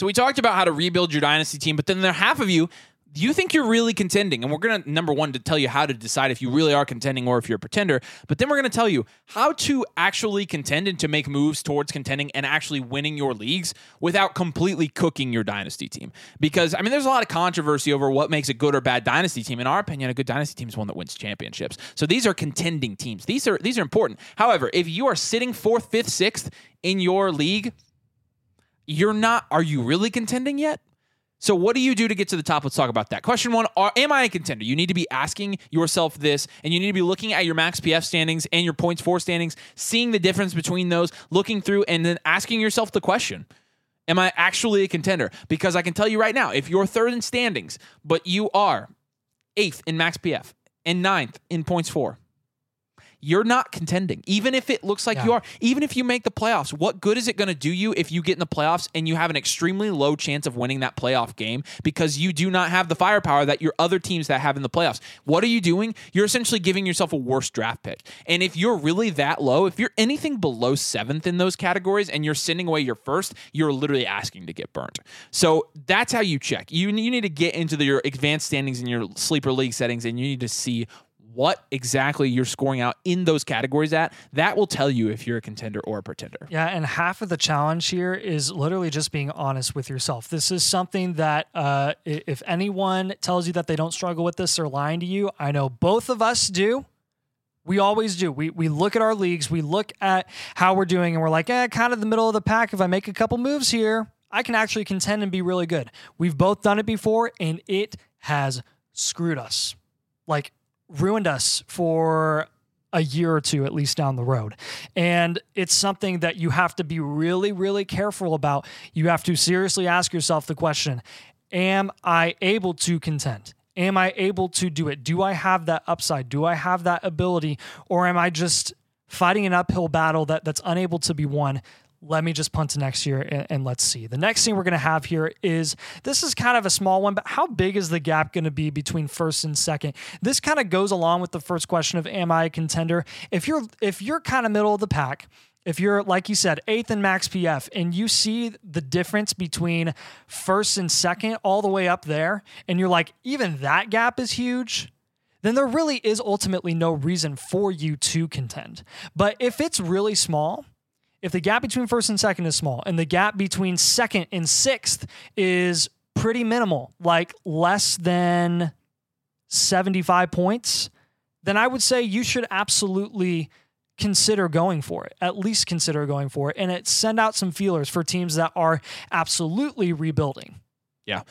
So we talked about how to rebuild your dynasty team, but then there half of you do you think you're really contending? And we're going to, number one, to tell you how to decide if you really are contending or if you're a pretender. But then we're going to tell you how to actually contend and to make moves towards contending and actually winning your leagues without completely cooking your dynasty team. Because, I mean, there's a lot of controversy over what makes a good or bad dynasty team. In our opinion, a good dynasty team is one that wins championships. So these are contending teams. These are, these are important. However, if you are sitting fourth, fifth, sixth in your league, you're not, are you really contending yet? So, what do you do to get to the top? Let's talk about that. Question one are, Am I a contender? You need to be asking yourself this, and you need to be looking at your max PF standings and your points for standings, seeing the difference between those, looking through, and then asking yourself the question Am I actually a contender? Because I can tell you right now, if you're third in standings, but you are eighth in max PF and ninth in points for, you're not contending. Even if it looks like yeah. you are, even if you make the playoffs, what good is it going to do you if you get in the playoffs and you have an extremely low chance of winning that playoff game because you do not have the firepower that your other teams that have in the playoffs? What are you doing? You're essentially giving yourself a worse draft pick. And if you're really that low, if you're anything below seventh in those categories and you're sending away your first, you're literally asking to get burnt. So that's how you check. You, you need to get into the, your advanced standings in your sleeper league settings and you need to see what exactly you're scoring out in those categories at, that will tell you if you're a contender or a pretender. Yeah, and half of the challenge here is literally just being honest with yourself. This is something that uh, if anyone tells you that they don't struggle with this, they're lying to you. I know both of us do. We always do. We, we look at our leagues, we look at how we're doing, and we're like, eh, kind of the middle of the pack. If I make a couple moves here, I can actually contend and be really good. We've both done it before, and it has screwed us. Like ruined us for a year or two at least down the road. And it's something that you have to be really, really careful about. You have to seriously ask yourself the question Am I able to contend? Am I able to do it? Do I have that upside? Do I have that ability? Or am I just fighting an uphill battle that, that's unable to be won let me just punt to next year and, and, let's see. The next thing we're going to have here is this is kind of a small one, but how big is the gap going to be between first and second? This kind of goes along with the first question of am I a contender? If you're if you're kind of middle of the pack, if you're like you said, eighth in max PF, and you see the difference between first and second all the way up there, and you're like, even that gap is huge then there really is ultimately no reason for you to contend. But if it's really small, if the gap between first and second is small and the gap between second and sixth is pretty minimal, like less than 75 points, then I would say you should absolutely consider going for it. At least consider going for it and it send out some feelers for teams that are absolutely rebuilding. Yeah.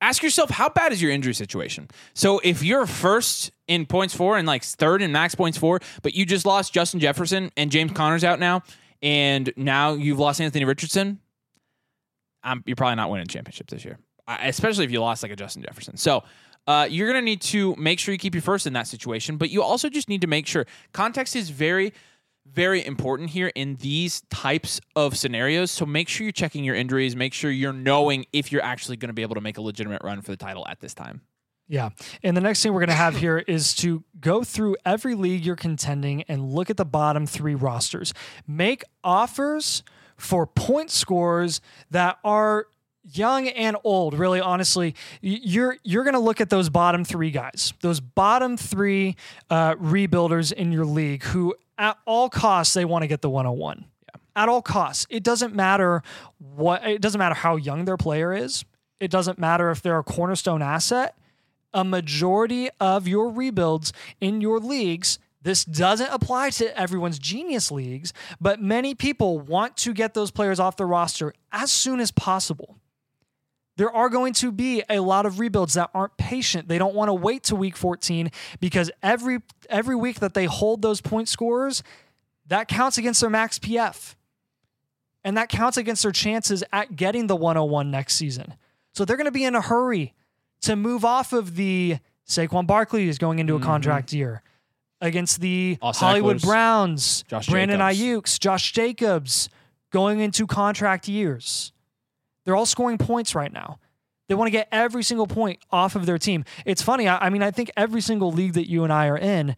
Ask yourself how bad is your injury situation? So if you're first in points for and like third in max points for, but you just lost Justin Jefferson and James Conner's out now, and now you've lost Anthony Richardson, um, you're probably not winning championships this year, especially if you lost like a Justin Jefferson. So uh, you're going to need to make sure you keep your first in that situation, but you also just need to make sure context is very, very important here in these types of scenarios. So make sure you're checking your injuries, make sure you're knowing if you're actually going to be able to make a legitimate run for the title at this time. Yeah. And the next thing we're going to have here is to go through every league you're contending and look at the bottom three rosters. Make offers for point scores that are young and old really honestly you're you're going to look at those bottom 3 guys those bottom 3 uh, rebuilders in your league who at all costs they want to get the 101 yeah. at all costs it doesn't matter what it doesn't matter how young their player is it doesn't matter if they're a cornerstone asset a majority of your rebuilds in your leagues this doesn't apply to everyone's genius leagues, but many people want to get those players off the roster as soon as possible. There are going to be a lot of rebuilds that aren't patient. They don't want to wait to week 14 because every every week that they hold those point scores, that counts against their max PF. And that counts against their chances at getting the 101 next season. So they're going to be in a hurry to move off of the Saquon Barkley is going into a mm-hmm. contract year against the Hollywood Browns, Josh Brandon Aiyuk's, Josh Jacobs going into contract years. They're all scoring points right now. They want to get every single point off of their team. It's funny. I, I mean, I think every single league that you and I are in,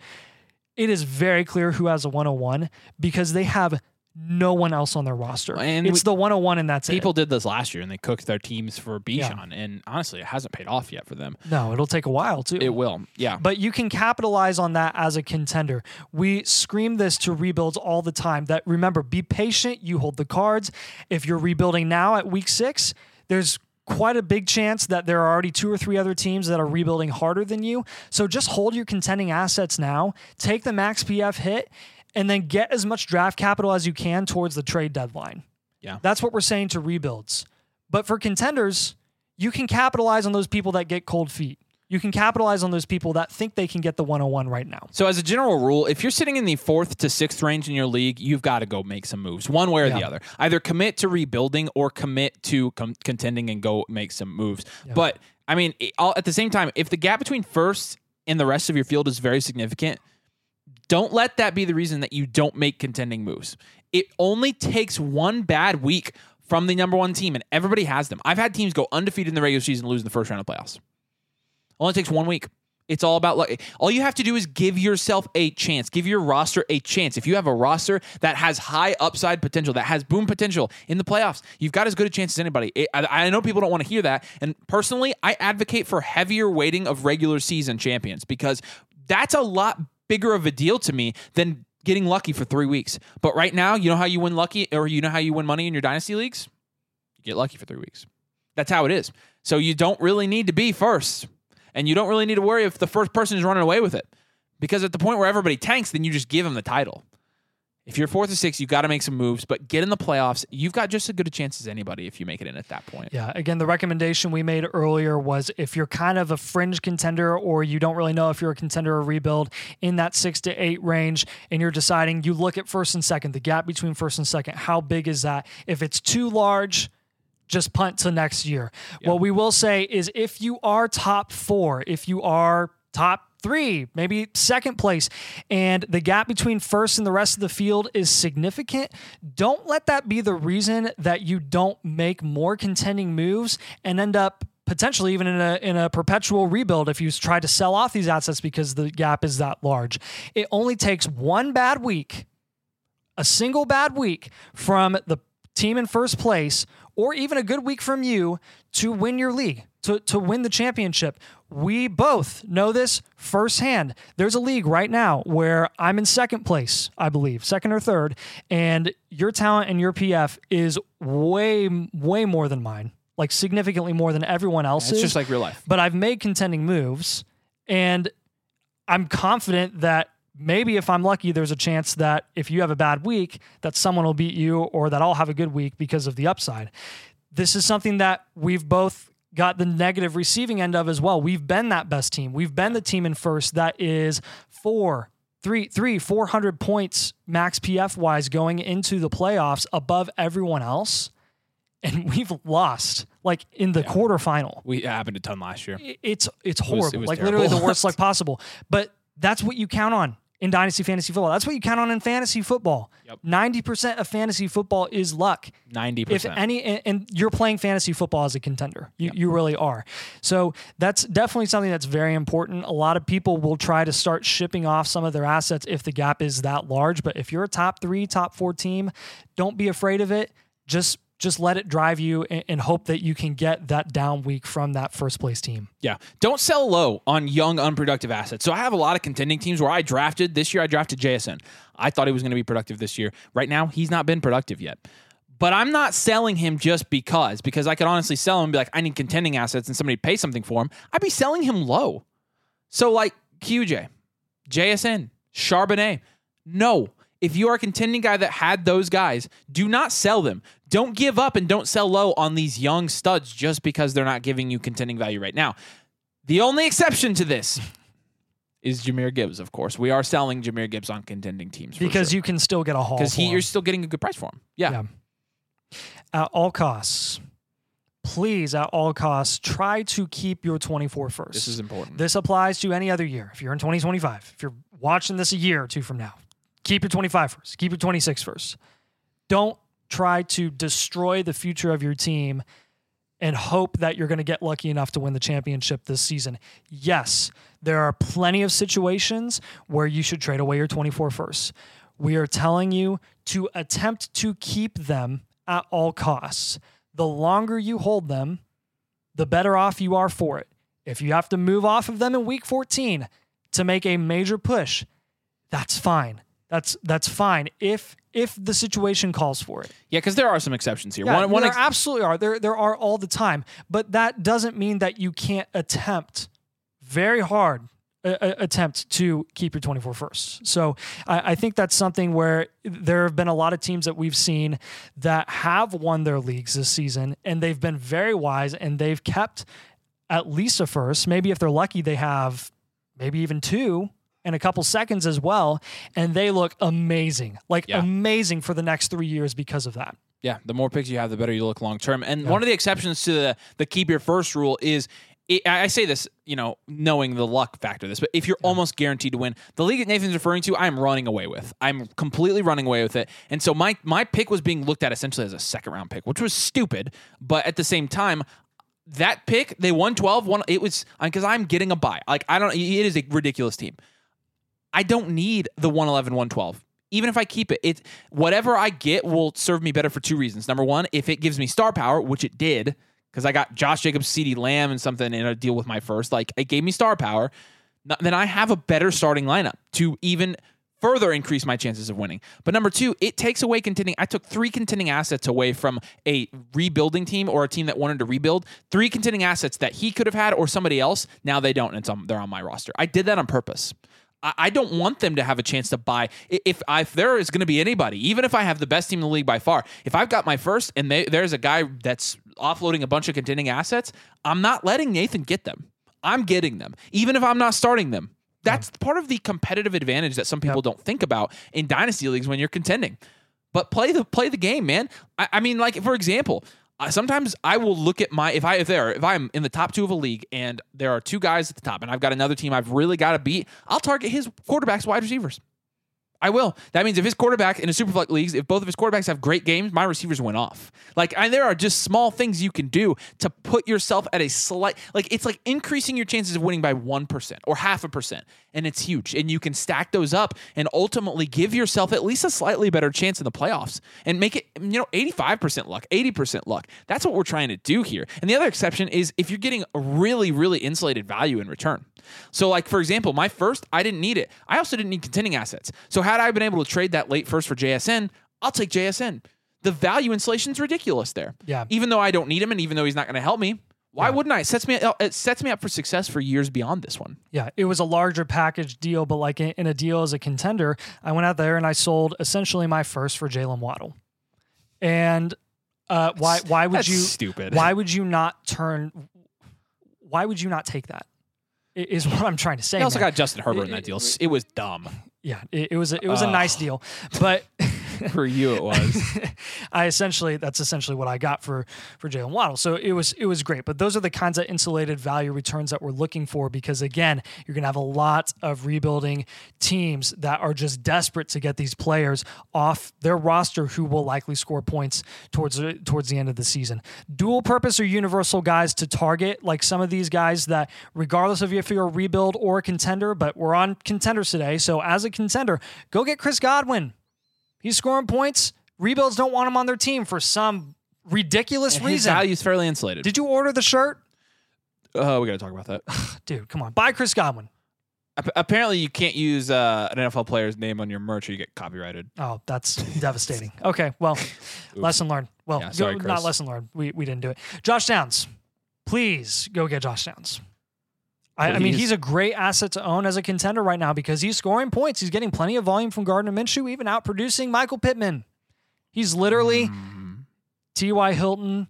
it is very clear who has a 101 because they have no one else on their roster. And it's we- the 101 and that's it. People did this last year and they cooked their teams for Bijan, Yeah. and honestly, it hasn't paid off yet for them. No, it'll take a while too. It will, yeah. but you can capitalize on that as a contender. We scream this to rebuilds all the time that remember, be patient, you hold the cards. If you're rebuilding now at week six, there's quite a big chance that there are already two or three other teams that are rebuilding harder than you. So just hold your contending assets now, take the max PF hit, and then get as much draft capital as you can towards the trade deadline. Yeah. That's what we're saying to rebuilds. But for contenders, you can capitalize on those people that get cold feet. You can capitalize on those people that think they can get the 101 right now. So, as a general rule, if you're sitting in the fourth to sixth range in your league, you've got to go make some moves, one way or the other. Either commit to rebuilding or commit to com- contending and go make some moves. But I mean, at the same time, if the gap between first and the rest of your field is very significant, don't let that be the reason that you don't make contending moves. It only takes one bad week from the number one team, and everybody has them. I've had teams go undefeated in the regular season and lose in the first round of playoffs. Only takes one week. It's all about luck. All you have to do is give yourself a chance. Give your roster a chance. If you have a roster that has high upside potential, that has boom potential in the playoffs, you've got as good a chance as anybody. It- I, I know people don't want to hear that. And personally, I advocate for heavier weighting of regular season champions because that's a lot bigger of a deal to me than getting lucky for three weeks. But right now, you know how you win lucky or you know how you win money in your dynasty leagues? You get lucky for three weeks. That's how it is. So you don't really need to be first. And you don't really need to worry if the first person is running away with it. Because at the point where everybody tanks, then you just give them the title. If you're fourth or sixth, you've got to make some moves, but get in the playoffs. You've got just as good a chance as anybody if you make it in at that point. Yeah. Again, the recommendation we made earlier was if you're kind of a fringe contender or you don't really know if you're a contender or rebuild in that six to eight range and you're deciding, you look at first and second, the gap between first and second, how big is that? If it's too large, just punt to next year. What we will say is if you are top four, if you are top three, maybe second place, and the gap between first and the rest of the field is significant, don't let that be the reason that you don't make more contending moves and end up potentially even in a in a perpetual rebuild if you try to sell off these assets because the gap is that large. It only takes one bad week a single bad week from the team in first place or even a good week from you to win your league, to, to win the championship. We both know this firsthand. There's a league right now where I'm in second place, I believe, second or third, and your talent and your PF is way, way more than mine, like significantly more than everyone else's It's just like real life. but I've made contending moves, and I'm confident that maybe if I'm lucky, there's a chance that if you have a bad week, that someone will beat you, or that I'll have a good week because of the upside. This is something that we've both got the negative receiving end of as well. We've been that best team. We've been the team in first that is four, three, three, four hundred points max PF wise going into the playoffs above everyone else. And we've lost like in the quarterfinal We happened a ton last year. it's it's horrible. it was like literally the worst luck possible. But that's what you count on in dynasty fantasy football. That's what you count on in fantasy football. Yep. Ninety percent of fantasy football is luck. Ninety percent. If any, and, and you're playing fantasy football as a contender, you, you really are. So that's definitely something that's very important. A lot of people will try to start shipping off some of their assets if the gap is that large. But if you're a top three, top four team, don't be afraid of it. Just just let it drive you and, hope that you can get that down week from that first place team. Yeah. Don't sell low on young, unproductive assets. So I have a lot of contending teams where I drafted this year, I drafted JSN. I thought he was going to be productive this year. Right now, he's not been productive yet. But I'm not selling him just because, because I could honestly sell him and be like, I need contending assets and somebody pay something for him. I'd be selling him low. So like QJ, JSN, Charbonnet. No. If you are a contending guy that had those guys, do not sell them. Don't give up and don't sell low on these young studs just because they're not giving you contending value right now. The only exception to this is Jahmyr Gibbs, of course. We are selling Jahmyr Gibbs on contending teams because sure. you can still get a haul. because for he him. you're still getting a good price for him. Yeah. Yeah. at all costs, please, at all costs, try to keep your 24 first. This is important. This applies to any other year. If you're in 2025, if you're watching this a year or two from now, keep your 25 first. Keep your 26 first. Don't try to destroy the future of your team and hope that you're going to get lucky enough to win the championship this season. Yes, there are plenty of situations where you should trade away your 24 firsts. We are telling you to attempt to keep them at all costs. The longer you hold them, the better off you are for it. If you have to move off of them in week 14 to make a major push, that's fine. That's that's fine if if the situation calls for it. Yeah, because there are some exceptions here. Yeah, one, one there ex- absolutely are. There there are all the time, but that doesn't mean that you can't attempt very hard uh, attempt to keep your 24 first. So I, I think that's something where there have been a lot of teams that we've seen that have won their leagues this season, and they've been very wise and they've kept at least a first. Maybe if they're lucky, they have maybe even two in a couple seconds as well, and they look amazing, like Yeah. amazing for the next three years because of that. Yeah, the more picks you have, the better you look long term. And one of the exceptions to the, the keep your first rule is it, I I say this, you know, knowing the luck factor of this, but if you're almost guaranteed to win, the league that Nathan's referring to, I'm running away with. I'm completely running away with it. And so my my pick was being looked at essentially as a second round pick, which was stupid. But at the same time, that pick, they won 12, one, it was because I'm getting a buy. Like, I don't, it is a ridiculous team. I don't need the 111, 112. Even if I keep it, it whatever I get will serve me better for two reasons. Number one, if it gives me star power, which it did, because I got Josh Jacobs, CeeDee Lamb, and something in a deal with my first, like it gave me star power, then I have a better starting lineup to even further increase my chances of winning. But number two, it takes away contending. I took three contending assets away from a rebuilding team or a team that wanted to rebuild. Three contending assets that he could have had or somebody else. Now they don't, and on, they're on my roster. I did that on purpose. I don't want them to have a chance to buy. If, I, if there is going to be anybody, even if I have the best team in the league by far, if I've got my first and they, there's a guy that's offloading a bunch of contending assets, I'm not letting Nathan get them. I'm getting them, even if I'm not starting them. That's part of the competitive advantage that some people don't think about in dynasty leagues when you're contending. But play the play the game, man. I, I mean, like for example, I, sometimes I will look at my if I if there if I'm in the top two of a league and there are two guys at the top and I've got another team I've really got to beat, I'll target his quarterbacks, wide receivers. I will. That means if his quarterback in a superflex leagues, if both of his quarterbacks have great games, my receivers went off. Like, and there are just small things you can do to put yourself at a slight, like it's like increasing your chances of winning by one percent or half a percent, and it's huge. And you can stack those up and ultimately give yourself at least a slightly better chance in the playoffs and make it, you know, eighty-five percent luck, eighty percent luck. That's what we're trying to do here. And the other exception is if you're getting really, really insulated value in return. So, like for example, my first, I didn't need it. I also didn't need contending assets. So, had I been able to trade that late first for JSN, I'll take JSN. The value insulation's ridiculous there. Yeah. Even though I don't need him, and even though he's not going to help me, why wouldn't I? It sets me. It sets me up for success for years beyond this one. Yeah, it was a larger package deal, but like in a deal as a contender, I went out there and I sold essentially my first for Jalen Waddle. And uh, why why would That's you stupid. why would you not turn why would you not take that? Is what I'm trying to say. I also man. got Justin Herbert in that deal. It was dumb. yeah, it, it was a, it was a nice deal, but For you, it was. I essentially that's essentially what I got for for Jalen Waddle. So it was it was great. But those are the kinds of insulated value returns that we're looking for because again, you're gonna have a lot of rebuilding teams that are just desperate to get these players off their roster who will likely score points towards towards the end of the season. Dual purpose or universal guys to target, like some of these guys that regardless of if you're a rebuild or a contender, but we're on contenders today. So as a contender, go get Chris Godwin. He's scoring points. Rebuilds don't want him on their team for some ridiculous And his reason. value's fairly insulated. Did you order the shirt? uh, we got to talk about that. Dude, come on. Buy Chris Godwin. Ap- Apparently, you can't use uh, an NFL player's name on your merch or you get copyrighted. Oh, that's devastating. Okay, well, lesson learned. Well, Yeah, sorry, go- not lesson learned. We, we didn't do it. Josh Downs, please go get Josh Downs. I, I mean, he's a great asset to own as a contender right now because he's scoring points. He's getting plenty of volume from Gardner Minshew, even outproducing Michael Pittman. He's literally Mm, T.Y. Hilton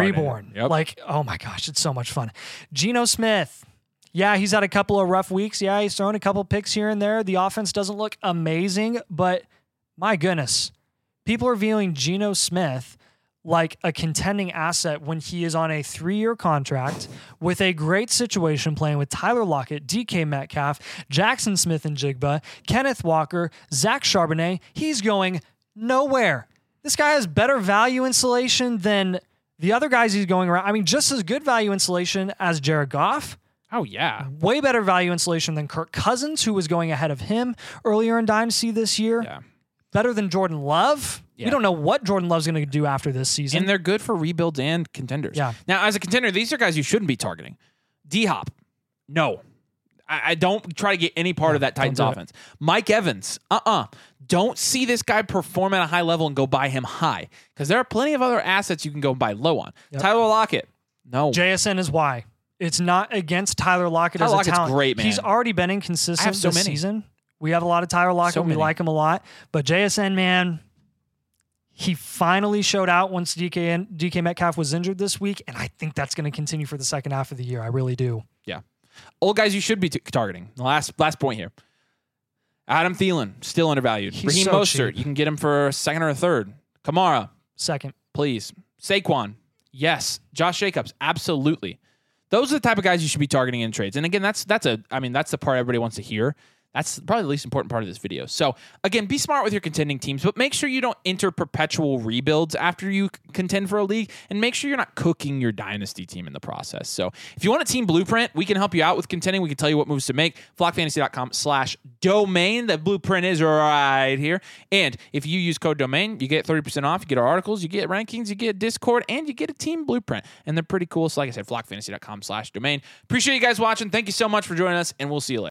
reborn. Yep. Like, oh my gosh, it's so much fun. Geno Smith. Yeah, he's had a couple of rough weeks. Yeah, he's thrown a couple picks here and there. The offense doesn't look amazing, but my goodness, people are viewing Geno Smith like a contending asset when he is on a three year contract with a great situation playing with Tyler Lockett, DK Metcalf, Jaxon Smith-Njigba, Kenneth Walker, Zach Charbonnet. He's going nowhere. This guy has better value insulation than the other guys he's going around. I mean, just as good value insulation as Jared Goff. Oh yeah. Way better value insulation than Kirk Cousins, who was going ahead of him earlier in Dynasty this year. Yeah. Better than Jordan Love. Yeah. We don't know what Jordan Love's going to do after this season. And they're good for rebuilds and contenders. Yeah. Now, as a contender, these are guys you shouldn't be targeting. D Hop, no. I, I don't try to get any part of that Titans do it. offense. Mike Evans, uh uh do not see this guy perform at a high level and go buy him high because there are plenty of other assets you can go buy low on. Yep. Tyler Lockett, no. JSN is why. It's not against Tyler Lockett Tyler as a Lockett's talent. great, man. He's already been inconsistent so this many. season. We have a lot of Tyler Lockett. So we like him a lot. But JSN, man, he finally showed out once DK and DK Metcalf was injured this week, and I think that's going to continue for the second half of the year. I really do. Yeah. Old guys you should be t- targeting. The last last point here. Adam Thielen, still undervalued. He's Raheem so Mostert, cheap. you can get him for a second or a third. Kamara, Second. please. Saquon, yes. Josh Jacobs, absolutely. Those are the type of guys you should be targeting in trades. And again, that's that's a I mean, that's the part everybody wants to hear. That's probably the least important part of this video. So again, be smart with your contending teams, but make sure you don't enter perpetual rebuilds after you contend for a league, and make sure you're not cooking your dynasty team in the process. So if you want a team blueprint, we can help you out with contending. We can tell you what moves to make. Flockfantasy.com slash domain. The blueprint is right here. And if you use code domain, you get 30% off. You get our articles, you get rankings, you get Discord, and you get a team blueprint. And they're pretty cool. So like I said, flockfantasy.com slash domain. Appreciate you guys watching. Thank you so much for joining us, and we'll see you later.